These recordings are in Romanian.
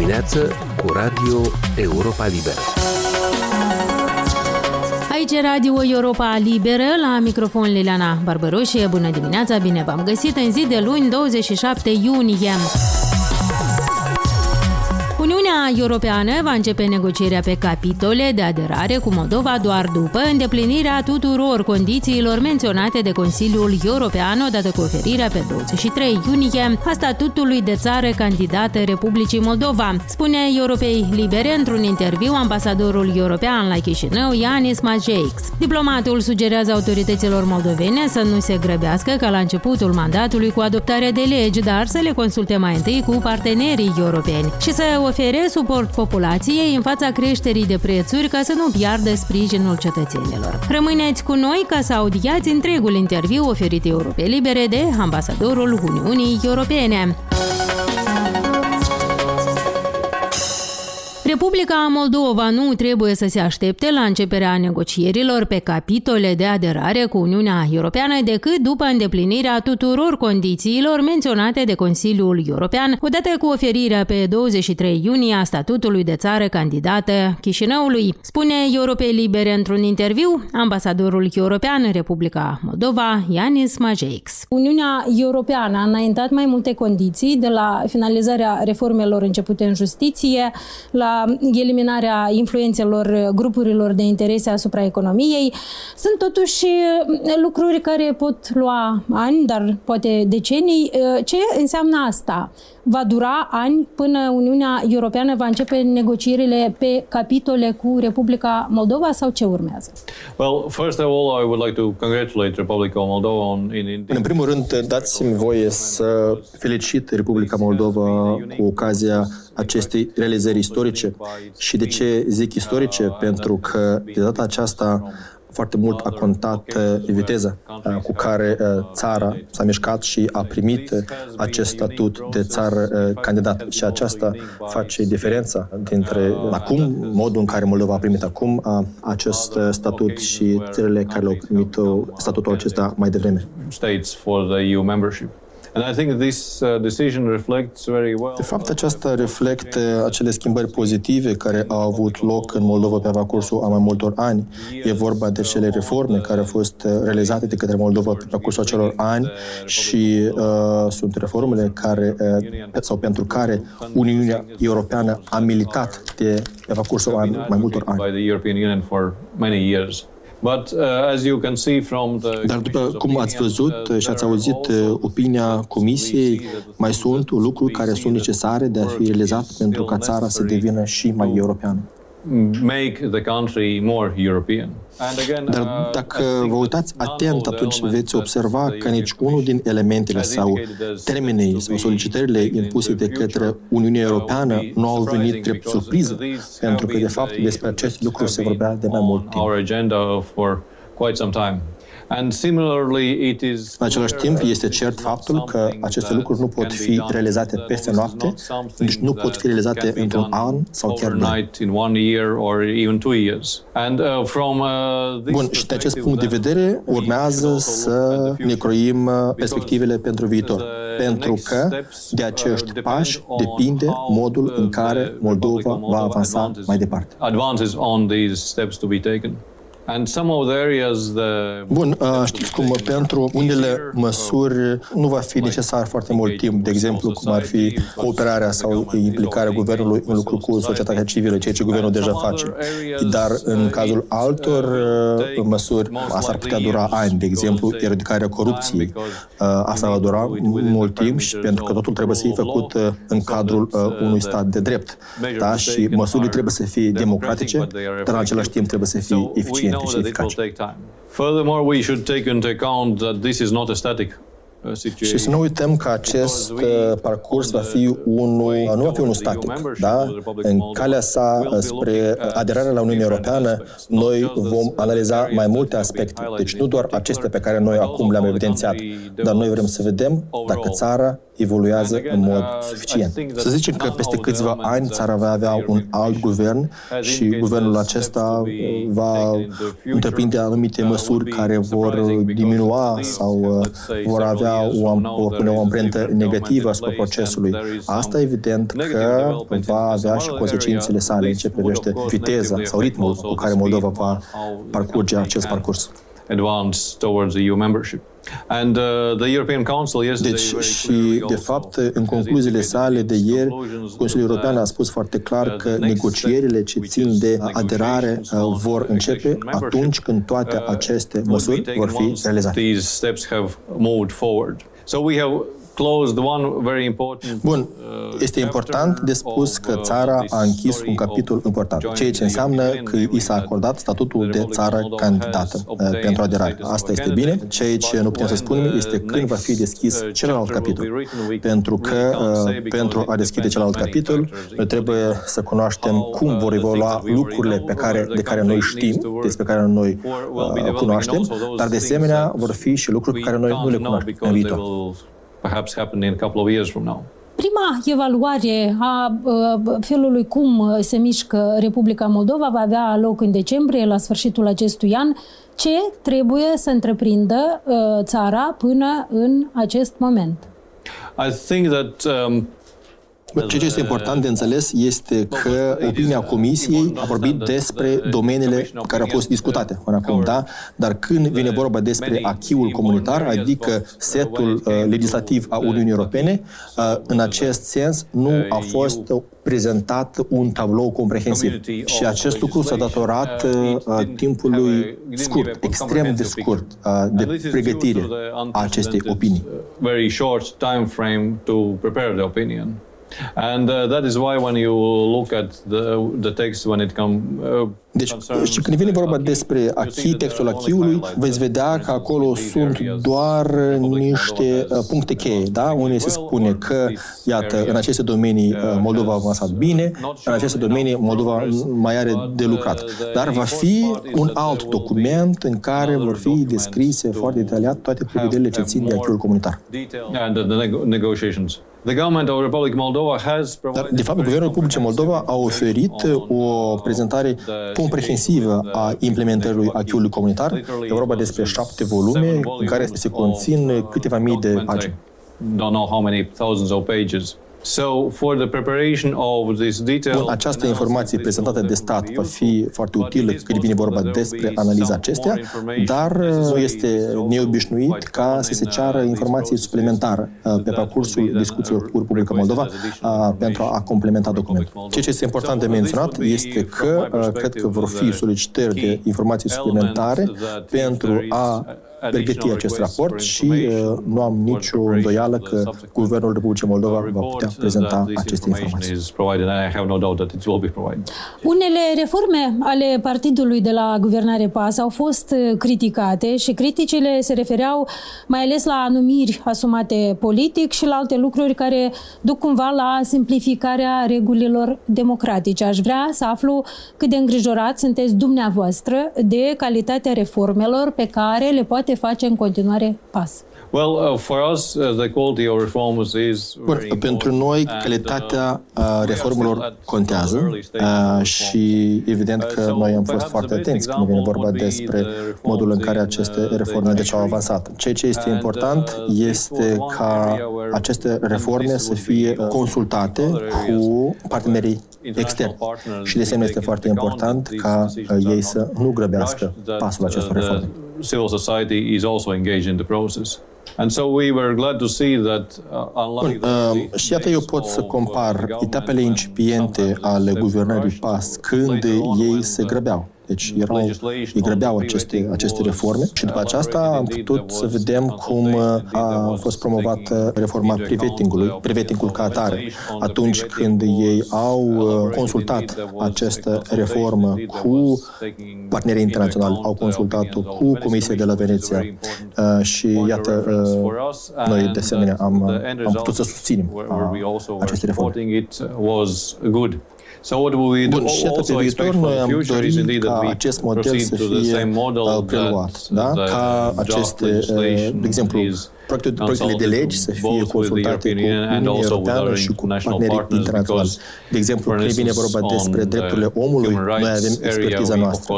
dimineață cu Radio Europa Liberă. Aici Radio Europa Liberă, la microfon Liliana Barbăroșie. Bună dimineața, bine v-am găsit în zi de luni 27 iunie. Uniunea Europeană va începe negocierea pe capitole de aderare cu Moldova doar după îndeplinirea tuturor condițiilor menționate de Consiliul European odată cu oferirea pe 23 iunie a statutului de țară candidată Republicii Moldova, spune Europei Libere într-un interviu ambasadorul european la Chișinău, Ianis Majeix. Diplomatul sugerează autorităților moldovene să nu se grăbească ca la începutul mandatului cu adoptarea de legi, dar să le consulte mai întâi cu partenerii europeni și să ofere suport populației în fața creșterii de prețuri ca să nu piardă sprijinul cetățenilor. Rămâneți cu noi ca să audiați întregul interviu oferit Europei Libere de ambasadorul Uniunii Europene. Republica Moldova nu trebuie să se aștepte la începerea negocierilor pe capitole de aderare cu Uniunea Europeană decât după îndeplinirea tuturor condițiilor menționate de Consiliul European, odată cu oferirea pe 23 iunie a statutului de țară candidată Chișinăului, spune Europei Libere într-un interviu ambasadorul european în Republica Moldova, Ianis Majeix. Uniunea Europeană a înaintat mai multe condiții de la finalizarea reformelor începute în justiție la eliminarea influențelor grupurilor de interese asupra economiei. Sunt totuși lucruri care pot lua ani, dar poate decenii. Ce înseamnă asta? Va dura ani până Uniunea Europeană va începe negocierile pe capitole cu Republica Moldova sau ce urmează? Well, first of all, I would like to congratulate Republica Moldova on in, În primul rând, dați-mi voie să felicit Republica Moldova cu ocazia acestei realizări istorice. Și de ce zic istorice? Pentru că de data aceasta foarte mult a contat viteza cu care țara s-a mișcat și a primit acest statut de țară candidat. Și aceasta face diferența dintre acum, modul în care Moldova a primit acum acest statut și țările care le-au primit statutul acesta mai devreme. States for the EU membership. And I think this uh, decision reflects very well. De fapt, aceasta reflectă acele schimbări pozitive care au avut loc în Moldova pe parcursul a mai multor ani. E vorba de cele reforme care au fost uh, realizate de către Moldova pe parcursul acelor ani și uh, sunt reformele care, uh, sau pentru care Uniunea Europeană a militat de pe parcursul a mai multor ani. By the European Union for many years. But, uh, as you can see from the Dar după cum ați văzut și ați auzit uh, opinia Comisiei, mai sunt lucruri care sunt necesare de a fi realizat pentru ca țara să devină și mai europeană. Make the country more European. Dar uh, dacă vă uitați atent, atunci veți observa că nici unul din elementele sau termenii sau solicitările impuse de către Uniunea Europeană nu au venit drept surpriză, pentru că, de fapt, despre acest lucru se vorbea de mai mult timp. În același timp, este cert faptul că aceste lucruri nu pot fi realizate peste noapte, deci nu pot fi realizate într-un an sau chiar doi. Bun, și de acest punct de vedere urmează să ne croim perspectivele pentru viitor, pentru că de acești pași depinde modul în care Moldova va avansa mai departe. Bun, știți cum, pentru unele măsuri nu va fi necesar foarte mult timp, de exemplu, cum ar fi cooperarea sau implicarea guvernului în lucru cu societatea civilă, ceea ce guvernul deja face. Dar în cazul altor măsuri, asta ar putea dura ani, de exemplu, eradicarea corupției. Asta va dura mult timp și pentru că totul trebuie să fie făcut în cadrul unui stat de drept. Da? Și măsurile trebuie să fie democratice, dar în același timp trebuie să fie eficiente și eficace. Furthermore, we should take into account that this is not a static și să nu uităm că acest parcurs va fi unul, nu va fi unul static, da? În calea sa spre aderarea la Uniunea Europeană, noi vom analiza mai multe aspecte. Deci nu doar aceste pe care noi acum le-am evidențiat, dar noi vrem să vedem dacă țara evoluează în mod suficient. Să zicem că peste câțiva ani țara va avea un alt guvern și guvernul acesta va întreprinde anumite măsuri care vor diminua sau vor avea o, o, pune o amprentă negativă asupra procesului. Asta evident că va avea și consecințele sale în ce privește viteza sau ritmul cu care Moldova va parcurge acest parcurs. Advance towards EU membership. And, uh, the European Council yesterday deci, și, de fapt, în concluziile sale de ieri, Consiliul European a spus foarte clar că negocierile ce țin de aderare uh, vor începe atunci când toate uh, aceste măsuri vor fi realizate. So we have Bun, uh, este important de spus că uh, țara a închis un capitol important, ceea ce înseamnă că i s-a acordat statutul de țară candidată uh, pentru aderare. Asta este bine. Ceea ce nu putem să spunem este când va fi deschis celălalt capitol. Pentru că pentru a deschide celălalt capitol, noi trebuie să cunoaștem cum vor evolua lucrurile pe care, de care noi știm, despre care noi uh, cunoaștem, dar de asemenea vor fi și lucruri pe care noi nu le cunoaștem în viitor perhaps happen in a couple of years from now. Prima evaluare a felului cum se mișcă Republica Moldova va avea loc în decembrie, la sfârșitul acestui an. Ce trebuie să întreprindă țara până în acest moment? I think that um, Ceea ce este important de înțeles este că opinia Comisiei a vorbit despre domeniile care au fost discutate până acum, da? Dar când vine vorba despre achiul comunitar, adică setul uh, legislativ a Uniunii Europene, uh, în acest sens nu a fost prezentat un tablou comprehensiv. Și acest lucru s-a datorat uh, timpului scurt, extrem de scurt, uh, de pregătire a acestei opinii. Very short time frame to prepare the opinion. And uh, that is why when you look at the, the text when it comes uh, deci, și când vine vorba despre achi, textul achiului, veți vedea că acolo sunt doar niște uh, puncte cheie, da? Unde se spune că, iată, în aceste domenii uh, Moldova a avansat bine, în aceste domenii Moldova mai are de lucrat. Dar va fi un alt document în care vor fi descrise foarte detaliat toate prevederile ce țin de achiul comunitar. Dar, de fapt, Guvernul Republicii Moldova a oferit o prezentare comprehensivă a implementării acquis comunitar. E vorba despre șapte volume în care se conțin câteva mii de pagini. Don't know how many thousands of pages. So, for the preparation of this detail, Această informație prezentată de stat va fi foarte utilă când vine vorba despre analiza acestea, dar uh, este neobișnuit ca să se ceară informații suplimentară uh, pe parcursul discuțiilor cu Republica Moldova uh, pentru a complementa documentul. Ceea ce este important de menționat este că cred că vor fi solicitări de informații suplimentare pentru a pregăti acest raport și uh, nu am nicio îndoială că Guvernul Republicii Moldova va putea prezenta aceste informații. Unele reforme ale partidului de la guvernare PAS au fost uh, criticate și criticile se refereau mai ales la numiri asumate politic și la alte lucruri care duc cumva la simplificarea regulilor democratice. Aș vrea să aflu cât de îngrijorat sunteți dumneavoastră de calitatea reformelor pe care le poate poate face în continuare pas. Well, uh, for us, uh, the quality of reforms is Bun, pentru noi, calitatea uh, reformelor contează uh, și evident că noi am fost foarte atenți când vine vorba despre modul în care aceste reforme deci au avansat. Ceea ce este important este ca aceste reforme să fie consultate cu partenerii externi. Și de asemenea este foarte important ca ei să nu grăbească pasul acestor reforme. Civil society is also engaged in the process. And so we were glad to see that, uh, Bun, uh, și iată eu pot să compar etapele incipiente ale guvernării PAS când ei se grăbeau deci erau, îi grăbeau aceste, aceste reforme și după aceasta am putut să vedem cum uh, a fost promovată reforma privetingului, privetingul ca atare. Atunci când ei au uh, consultat această reformă cu partenerii internaționali, au consultat-o cu Comisia de la Veneția uh, și iată, noi de asemenea am, am putut să susținem aceste reforme. Bun, și iată pe viitor noi am dorit ca acest model să fie preluat, da? ca aceste, de exemplu, proiectele de legi să fie consultate cu Uniunea Europeană și cu partenerii internaționali. De exemplu, când vine vorba despre drepturile omului, noi avem expertiza noastră,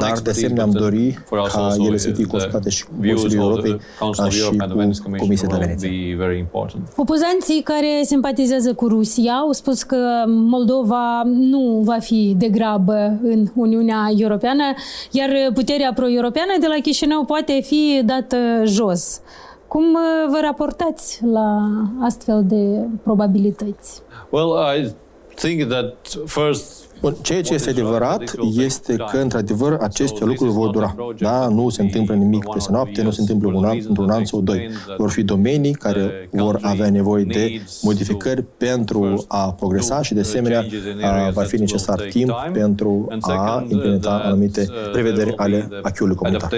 dar de asemenea am dori ca ele să fie consultate și cu Consiliul Europei ca și cu Comisia de Veneție. Opozanții care simpatizează cu Rusia au spus că Moldova nu va fi de grabă în Uniunea Europeană, iar puterea pro-europeană de la Chișinău poate fi dată jos. Cum uh, vă raportați la astfel de probabilități? Well, I think that first Bun, ceea ce este adevărat este că, într-adevăr, aceste lucruri vor dura. Da? Nu se întâmplă nimic peste noapte, nu se întâmplă un an, într-un an sau doi. Vor fi domenii care vor avea nevoie de modificări pentru a progresa și, de asemenea, va fi necesar timp pentru a implementa anumite prevederi ale acquis comunitar.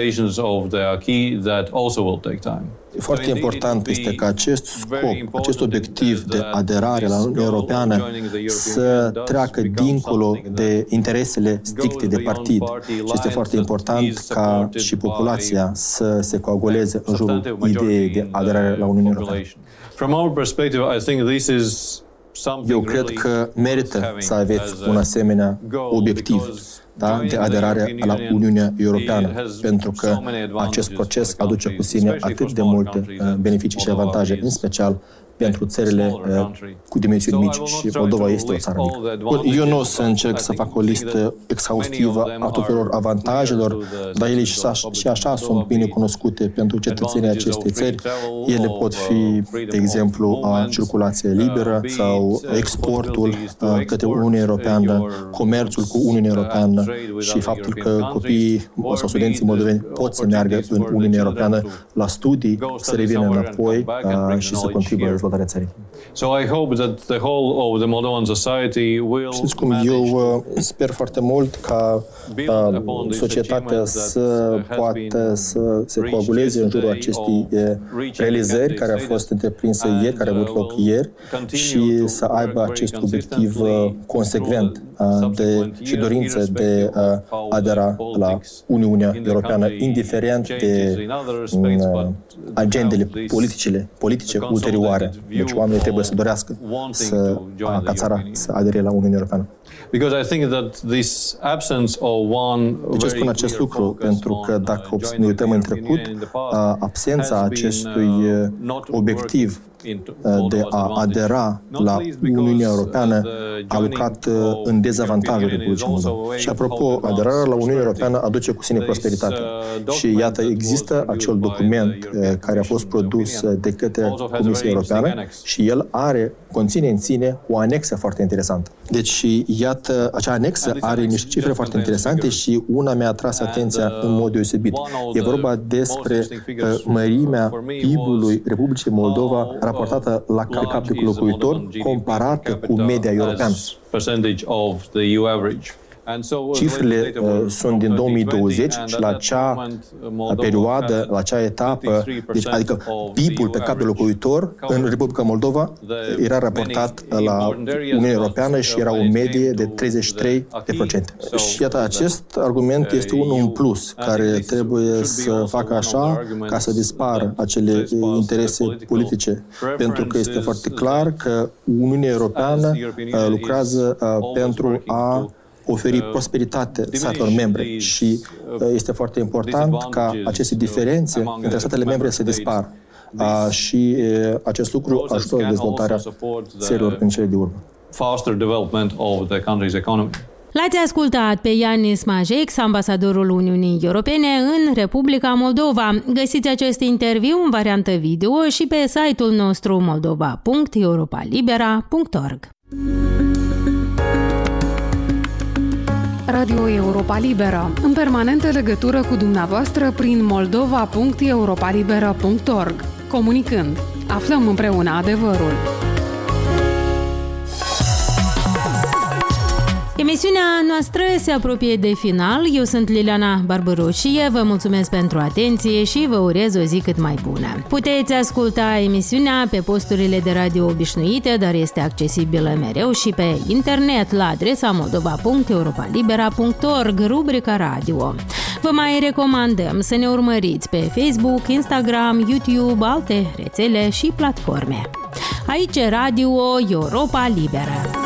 Foarte important este ca acest scop, acest obiectiv de aderare la Uniunea Europeană să treacă dincolo de interesele stricte de partid. Și este foarte important ca și populația să se coaguleze în jurul ideii de aderare la Uniunea Europeană. Eu cred că merită să aveți un asemenea obiectiv da, de aderare la Uniunea Europeană, pentru că acest proces aduce cu sine atât de multe uh, beneficii și avantaje, în special pentru țările uh, cu dimensiuni mici și Moldova este o țară mică. Eu nu o să încerc să fac o listă exhaustivă a tuturor avantajelor, dar ele și așa sunt bine cunoscute pentru cetățenii acestei țări. Ele pot fi, de exemplu, a circulație liberă sau exportul uh, către Uniunea Europeană, comerțul cu Uniunea Europeană și faptul că copiii sau studenții moldoveni pot să meargă în Uniunea Europeană la studii, să revină înapoi uh, și să contribuie la dezvoltarea țării. So I hope that the whole of the Moldovan society will Știți cum eu uh, sper foarte mult ca uh, societatea să poată să se coaguleze în jurul acestei uh, realizări care a fost întreprinsă ieri, care a avut loc ieri și să aibă acest obiectiv consecvent de, și dorință de a adera la Uniunea Europeană, indiferent de agendele politicile, politice ulterioare. Deci oamenii trebuie să dorească să, ca țara să adere la Uniunea Europeană. Because I think that this absence of one de ce spun acest lucru? Pentru că dacă ne uităm în trecut, absența acestui obiectiv de a adera la Uniunea Europeană a lucrat în dezavantajul Republicii Moldova. Și apropo, aderarea la Uniunea Europeană aduce cu sine prosperitate. Și iată, există acel document care a fost produs de către Comisia Europeană și el are, conține în sine o anexă foarte interesantă. Deci, iată, acea anexă are niște cifre foarte interesante și una mi-a atras atenția în mod deosebit. E vorba despre mărimea PIB-ului Republicii Moldova raportată la cap de locuitor comparată cu media europeană. Cifrele uh, sunt din 2020 și la acea perioadă, la acea etapă, deci, adică PIB-ul pe cap de locuitor în Republica Moldova era raportat la Uniunea Europeană și era o medie de 33%. Și iată, acest argument este unul în plus, care trebuie să facă așa ca să dispară acele interese politice, pentru că este foarte clar că Uniunea Europeană uh, lucrează uh, pentru a oferi uh, prosperitate statelor membre și uh, este foarte important ca aceste diferențe între statele membre să dispară. Și uh, acest lucru ajută dezvoltarea țărilor în cele de urmă. Faster development of the country's economy. L-ați ascultat pe Ianis Majex, ambasadorul Uniunii Europene în Republica Moldova. Găsiți acest interviu în variantă video și pe site-ul nostru moldova.europalibera.org. Radio Europa Liberă, în permanentă legătură cu dumneavoastră prin moldova.europalibera.org. Comunicând, aflăm împreună adevărul. Emisiunea noastră se apropie de final. Eu sunt Liliana Barbaroșie, vă mulțumesc pentru atenție și vă urez o zi cât mai bună. Puteți asculta emisiunea pe posturile de radio obișnuite, dar este accesibilă mereu și pe internet la adresa moldova.europalibera.org, rubrica radio. Vă mai recomandăm să ne urmăriți pe Facebook, Instagram, YouTube, alte rețele și platforme. Aici Radio Europa Liberă.